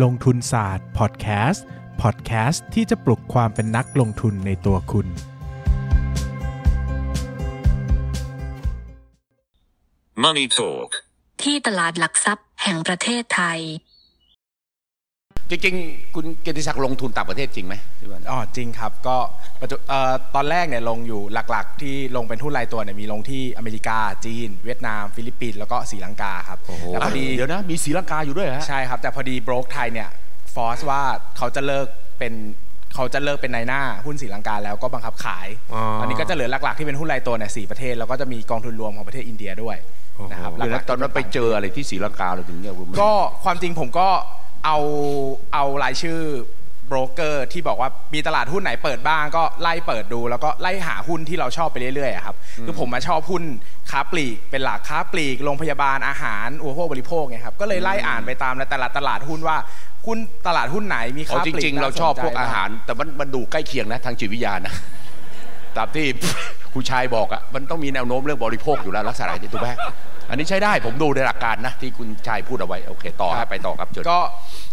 ลงทุนศาสตร์พอดแคสต์พอดแคสต์ที่จะปลุกความเป็นนักลงทุนในตัวคุณ Money Talk ที่ตลาดหลักทรัพย์แห่งประเทศไทย จริงๆ คุณเกียรติศักดิ์ลงทุนต่างประเทศจริงไหมพี่วันอ๋อจริงครับก็ปัจจุเอ่อตอนแรกเนี่ยลงอยู่หลักๆ ที่ลงเป็นหุ้นรายตัวเนี่ยมีลงที่อเมริกาจีน เวียดนาม ฟิลิปปินส์แล้วก็ศรีลังกาครับแต่พอดีเดี๋ยวนะมีศรีลังกาอยู่ด้วยเหรอฮะใช่ครับ แต่พอดีโบรกไทยเนี่ยฟอร์สว่าเขาจะเลิกเป็นเขาจะเลิกเป็นนายหน้าหุ้นศรีลังกาแล้วก็บังคับขายอ๋ออัอันนี้ก็จะเหลือหลักๆที่เป็นหุ้นรายตัวเนี่ยสี่ประเทศแล้วก็จะมีกองทุนรวมของประเทศอินเดียด้วยนะครับเดี๋ยวหลันะกๆตอนนั้นไปเจออะไรที่ศรีลังกาเราถึงเนี่ยคุณก็ความจริงผมก็ เอาเอารายชื่อโบรกเกอร์ที่บอกว่ามีตลาดหุ้นไหนเปิดบ้างก็ไล่เปิดดู แล้วก็ไล่หาหุ้นที่เราชอบไปเรื่อยๆอะครับคือผมมาชอบหุ้นค้าปลีกเป็นหลักค้าปลีกโรงพยาบาลอาหารอุปโภคบริโภคไงครับก็เลยไล่อ่านไปตามแต่ละตลาดหุ้นว่าหุ้นตลาดหุ้นไหนมีอ๋อค้าจปลีกริง ๆ น่เราสนชอบใจพวกอาหาร แต่มันมันดูใกล้เคียงนะทางจิตวิทยานะตามที่ คุณชายบอกอะมันต้องมีแนวโน้มเรื่องบริโภคอยู่แล้วลักษณะอย่างนี้ถูกไหมอันนี้ใช้ได้ผมดูในหลักการนะที่คุณชายพูดเอาไว้โอเค ต่อให้ไปต่อครับเจนก็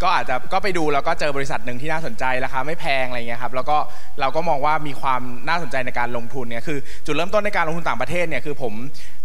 ก็อาจจะก็ไปดูแล้วก็เจอบริษัทหนึ่งที่น่าสนใจราคาไม่แพงอะไรเงี้ยครับแล้วก็เราก็มองว่ามีความน่าสนใจในการลงทุนเนี่ยคือ จุดเริ่มต้นในการลงทุนต่างประเทศเนี่ยคือผม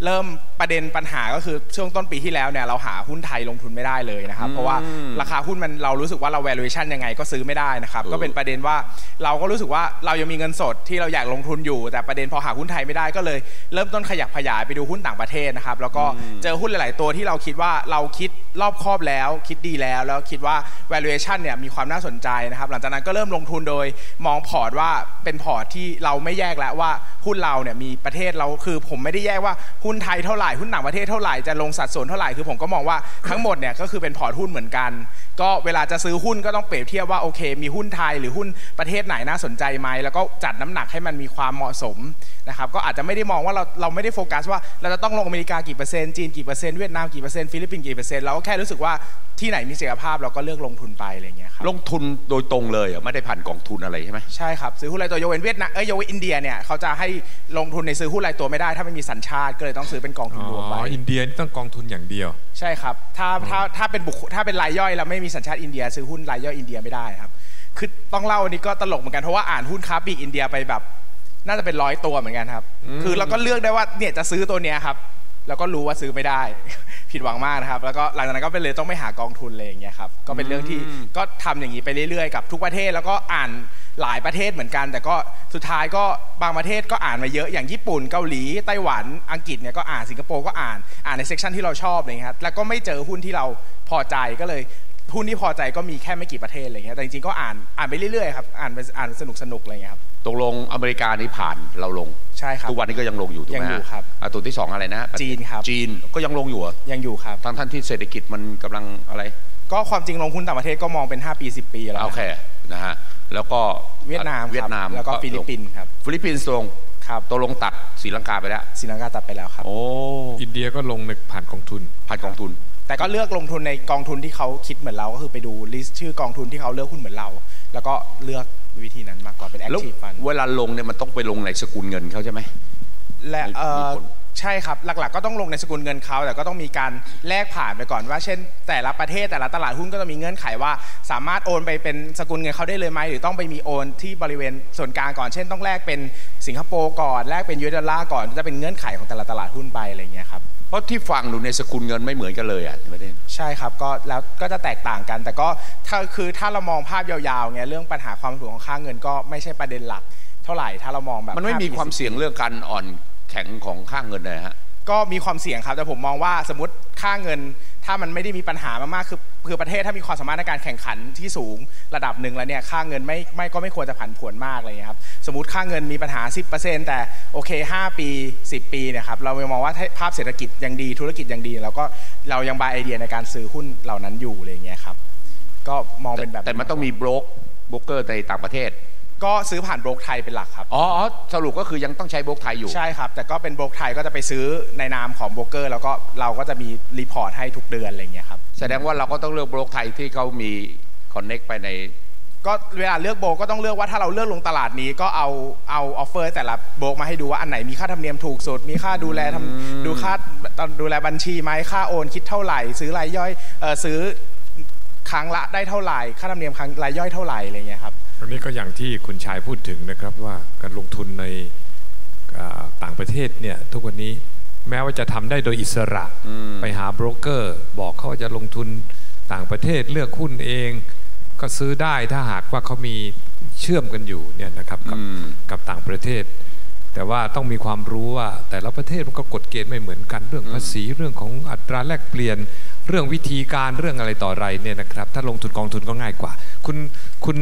เริ่มประเด็นปัญหาก็คือช่วงต้นปีที่แล้วเนี่ยเราหาหุ้นไทยลงทุนไม่ได้เลยนะครับเพราะว่าราคาหุ้นมันเรารู้สึกว่าเรา valuation ยังไงก็ซื้อไม่ได้นะครับก็เป็นประเด็นว่าเราก็รู้สึกว่าเรายังมีเงินสดที่เราอยากลงทุนอยู่ แต่ประเด็นพอหาหุ้นไทยไม่ได้ก็เลย เริ่มต้นขยับขยายไปดูหุ้นต่างประเทศนะครับแล้วก็เจอหุ้นหลาย ๆ ตัวที่เราคิดว่าเราคิด รอบครอบแล้วคิดดีแล้ว แล้วคิดว่า valuation เนี่ยมีความน่าสนใจนะครับ หลังจากนั้นก็เริ่มลงทุนโดยมองพอร์ตว่าเป็นพอร์ตที่เราไม่แยกแล้วว่าหุ้นเราเนี่ยมีประเทศเราคือผมไม่ได้แยกว่าหุ้นไทยเท่าไหร่หุ้นต่างประเทศเท่าไหร่จะลงสัดส่วนเท่าไหร่คือผมก็มองว่าทั้งหมดเนี่ยก็คือเป็นพอร์ตหุ้นเหมือนกัน ก็เวลาจะซื้อหุ้นก็ต้องเปรียบเทียบว่าโอเค มีหุ้นไทยหรือหุ้นประเทศไหนน่าสนใจไหมแล้วก็จัดน้ำหนักให้มันมีความเหมาะสมนะครับก็อาจจะไม่ได้มองว่าเราเราไม่ได้โฟกัสว่าเราจะต้องลงอเมริกากี่เปอร์เซ็นต์จีนกี่เปอร์เซ็นต์เวียดนามกี่เปอร์เซ็นต์ฟิลิปปินส์กี่เปอร์เซ็นต์เราก็แค่รู้สึกว่าที่ไหนมีศักยภาพเราก็เลือกลงทุนไปอะไรอย่างเงี้ยครับลงทุนโดยตรงเลยเหรอไม่ได้ผ่านกองทุนอะไรใช่ไหมใช่ครับซื้อหุ้นรายตัวยกเว้นเวียดนามเอ้ยยกเว้นอินเดียเนี่ยเขาจะให้ลงทุนในซื้อหุ้นรายตัวไม่ได้ ถ้าไม่มีสัญชาติก็เลยต้องซื้อเป็นกองทุนรวมไปอ๋ออินเดียนี่ต้องกองทุนอย่างเดียว ใช่ครับถ้าถ้าถ้าเป็นบุคคลถ้าเป็นรายย่อยแล้วไม่มีสัญชาติอินเดีย ซื้อหุ้นรายย่อยอินเดียไม่ได้ครับคือต้องเล่าอันนี้ก็ตลกเหมือนกันเพราะว่าอ่านหุ้นค้าปลีกอินเดียไปแบบน่าจะเป็นร้อยตัวเหมือนกันครับ คือเราก็เลือกได้ว่าเนี่ยจะซื้อตัวเนี้ยครับ แล้วก็รู้ว่าซื้อไม่ได้ ผิดหวังมากนะครับ แล้วก็หลังจากนั้นก็เป็นเลยต้องไม่หากองทุนเลยอย่างเงี้ยครับก็เป็นเรื่องที่ก็ทำอย่างนี้ไปเรื่อยๆกับทุกประเทศแล้วก็อ่านหลายประเทศเหมือนกัน แต่ก็สุดท้ายก็บางประเทศก็อ่านมาเยอะอย่างญี่ปุ่นเกาหลีไต้หวันอังกฤษเนี่ยก็อ่านสิงคโปร์ก็อ่านอ่านในเซกชันที่เราชอบเลยครับแล้วก็ไม่เจอหุ้นที่เราพอใจก็เลยหุ้นที่พอใจก็มีแค่ไม่กี่ประเทศอะไรเงี้ยแต่จริงๆก็อ่านอ่านไปเรื่อยๆครับอ่านไปอ่านสนุกสนุกๆอะไรเงี้ยครับตกลงอเมริกานี่ผ่านเราลง ใช่ครับทุกวันนี้ก็ยังลงอยู่ถูกไหมยังอยู่ครับอะตัวที่สองอะไรนะจีนครับ จีนก็ยังลงอยู่เหรอยังอยู่ครับทั้งท่านที่เศรษฐกิจมันกำลังอะไร ก็ความจริงลงหุ้นต่างประเทศก็มองเป็น 5 ปี 10 ปีแล้วโอเคนะฮะแล้วก็เวียดนามครับเวียดนามแล้วก็ฟิลิปปินส์ครับฟิลิปปินส์ลงครับตกลงตัดศรีลังกาไปแล้วศรีลังกาตัดไปแล้วครับโอ้อินเดียก็ลงในผ่านกองทุนผ่านกองทุน แต่ก็เลือกลงทุนในกองทุนที่เขาคิดเหมือนเราก็คือไปดู list ชื่อกองทุนที่เขาเลือกหุ้นเหมือนเรา แล้วก็เลือก วิธีนั้นมากกว่าเป็นแล้ว active fund เวลาลงเนี่ยมันต้องไปลงในสกุลเงินเขาใช่ไหมแล้วเอ่อมีผลใช่ครับ หลักๆ ก็ต้องลงในสกุลเงินเขาแต่ก็ต้องมีการแลกผ่านไปก่อนว่า เช่น แต่ละประเทศแต่ละตลาดหุ้นก็ต้องมีเงื่อนไขว่า สามารถโอนไปเป็นสกุลเงินเขาได้เลยไหมหรือต้องไปมีโอนที่บริเวณส่วนกลางก่อน เช่นต้องแลกเป็นสิงคโปร์ก่อนแลกเป็น US dollar ก่อนจะเป็นเงื่อนไขของแต่ละตลาดหุ้นไปอะไรอย่างเงี้ยครับเพ ราะที่ฟังดูในสกุลเงินไม่เหมือนกันเลยอะในประเทศใช่ครับก็แล้วก็จะแตกต่างกัน แต่ก็ถ้าคือถ้าเรามองภาพยาวๆเงี้ยเรื่องปัญหาความสูงของค่าเงินก็ไม่ใช่ประเด็นหลัก เท่าไหร่ถ้าเรามองแบบมันไม่มี5ปีความ10เสี่ยงเรื่องการอ่อนแข็งของค่าเงินเลยฮะก็มีความเสี่ยงครับแต่ผมมองว่าสมมติค่าเงิน ถ้ามันไม่ได้มีปัญหามากๆคือ คือประเทศถ้ามีความสามารถในการแข่งขันที่สูงระดับหนึ่งแล้วเนี่ยค่าเงินไม่ไม่ก็ไม่ควรจะผันผวนมากเลยครับสมมติค่าเงินมีปัญหา 10%แต่โอเค 5 ปี 10 ปีเนี่ยครับเรามองว่าภาพเศรษฐกิจยังดีธุรกิจยังดีเราก็เรายัง buy idea ในการซื้อหุ้นเหล่านั้นอยู่อะไรอย่างเงี้ยครับก็มองเป็นแบบแต่มันต้องมีโบรกโบรกเกอร์ในต่างประเทศ ก็ซื้อผ่านโบรกไทยเป็นหลักครับ อ๋ออ๋อสรุปก็คือยังต้องใช้โบรกไทยอยู่ ใช่ครับ แต่ก็เป็นโบรกไทยก็จะไปซื้อในนามของโบรกเกอร์ แล้วก็เราก็จะมี report ให้ทุกเดือนอะไรอย่างเงี้ยครับ แสดงว่าเราก็ต้องเลือกโบรกไทยที่เขามี connect ไปใน ก็เวลาเลือกโบรกก็ต้องเลือกว่าถ้าเราเลือกลงตลาดนี้ก็เอาเอา offer แต่ละโบรกมาให้ดูว่าอันไหนมีค่าธรรมเนียมถูกสุด มีค่าดูแลทำดูค่าดูแลบัญชีไหมค่าโอนคิดเท่าไหร่ ซื้อรายย่อยเออซื้อครั้งละได้เท่าไหร่ ค่าธรรมเนียมครั้งรายย่อยเท่าไหร่อะไรเงี้ยครับอันนี้ ก็อย่างที่คุณชายพูดถึงนะครับว่าการลงทุนในอ่าต่างประเทศเนี่ยทุกวันนี้แม้ว่าจะทำได้โดยอิสระไปหาโบรกเกอร์ บอกเขาว่าจะลงทุนต่างประเทศเลือกหุ้นเอง ก็ซื้อได้ถ้าหากว่าเขามีเชื่อมกันอยู่เนี่ยนะครับกับอืมกับต่างประเทศ แต่ว่าต้องมีความรู้ว่าแต่ละประเทศมันก็กฎเกณฑ์ไม่เหมือนกันเรื่องภาษีเรื่องของอัตราแลกเปลี่ยน เรื่องวิธีการเรื่องอะไรต่ออะไรเนี่ยนะครับถ้าลงทุนกองทุนก็ง่ายกว่า คุณคุณ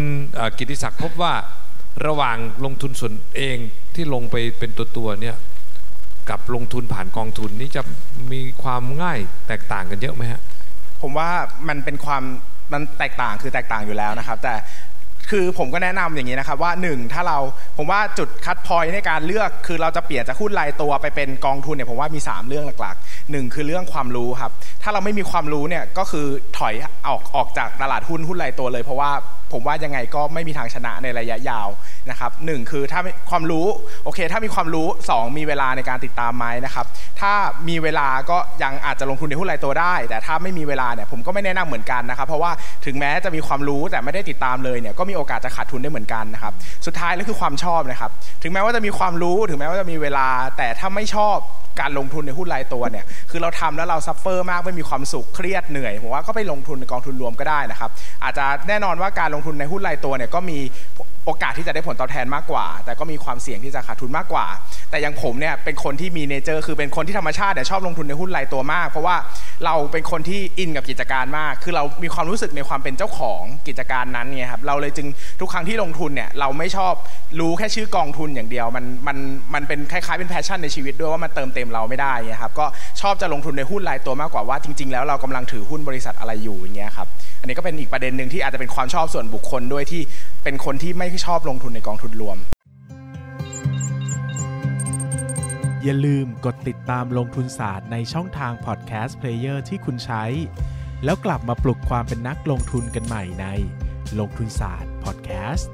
กิติศักดิ์พบว่าระหว่างลงทุนส่วนเองที่ลงไปเป็นตัวตัวเนี่ยกับลงทุนผ่านกองทุนนี่จะมีความง่ายแตกต่างกันเยอะไหมฮะผมว่ามันเป็นความมันแตกต่างคือแตกต่างอยู่แล้วนะครับ แต่คือผมก็แนะนำอย่างนี้นะครับว่าหนึ่งถ้าเราผมว่าจุดคัดพอยในการเลือก คือเราจะเปลี่ยนจากหุ้นรายตัวไปเป็นกองทุนเนี่ยผมว่ามี 3 เรื่องหลัก หนึ่งคือเรื่องความรู้ครับ ถ้าเราไม่มีความรู้เนี่ยก็คือถอยออกออกจากตลาดหุ้นหุ้นรายตัวเลย เพราะว่าผมว่ายังไงก็ไม่มีทางชนะในระยะยาวนะครับหนึ่งคือถ้าความรู้โอเค ถ้ามีความรู้สองมีเวลาในการติดตามไหมนะครับถ้ามีเวลาก็ยังอาจจะลงทุนในหุ้นรายตัวได้ แต่ถ้าไม่มีเวลาเนี่ยผมก็ไม่แนะนำเหมือนกันนะครับ เพราะว่าถึงแม้จะมีความรู้แต่ไม่ได้ติดตามเลยเนี่ยก็มีโอกาสจะขาดทุนได้เหมือนกันนะครับสุดท้ายแล้วคือความชอบนะครับถึงแม้ว่าจะมีความรู้ถึงแม้ว่าจะมีเวลา แต่ถ้าไม่ชอบการลงทุนในหุ้นรายตัวเนี่ยคือเราทำแล้วเรา suffer มากไม่มีความสุขเครียดเหนื่อยผมว่าก็ไปลงทุนในกองทุนรวมก็ได้นะครับอาจจะแน่นอนว่าการลงทุนในหุ้นรายตัวเนี่ยก็มี โอกาสที่จะได้ผลตอบแทนมากกว่า แต่ก็มีความเสี่ยงที่จะขาดทุนมากกว่า แต่อย่างผมเนี่ยเป็นคนที่มี nature คือเป็นคนที่ธรรมชาติเนี่ยชอบลงทุนในหุ้นรายตัวมาก เพราะว่าเราเป็นคนที่อินกับกิจการมาก คือเรามีความรู้สึกในความเป็นเจ้าของกิจการนั้นไงครับเราเลยจึงทุกครั้งที่ลงทุนเนี่ยเราไม่ชอบรู้แค่ชื่อกองทุนอย่างเดียว มันมันมันเป็นคล้ายๆเป็นแพชชั่นในชีวิตด้วยว่ามันเติมเต็มเราไม่ได้ไงครับก็ชอบจะลงทุนในหุ้นรายตัวมากกว่าว่าจริง ๆ แล้วเรากำลังถือหุ้นบริษัทอะไรอยู่อย่างเงี้ยครับ อันนี้ก็เป็นอีกประเด็นหนึ่งที่อาจจะเป็นความชอบส่วนบุคคลด้วยที่เป็นคนที่ไม่ชอบลงทุนในกองทุนรวม อย่าลืมกดติดตามลงทุนศาสตร์ในช่องทางพอดแคสต์เพลเยอร์ที่คุณใช้ แล้วกลับมาปลุกความเป็นนักลงทุนกันใหม่ในลงทุนศาสตร์พอดแคสต์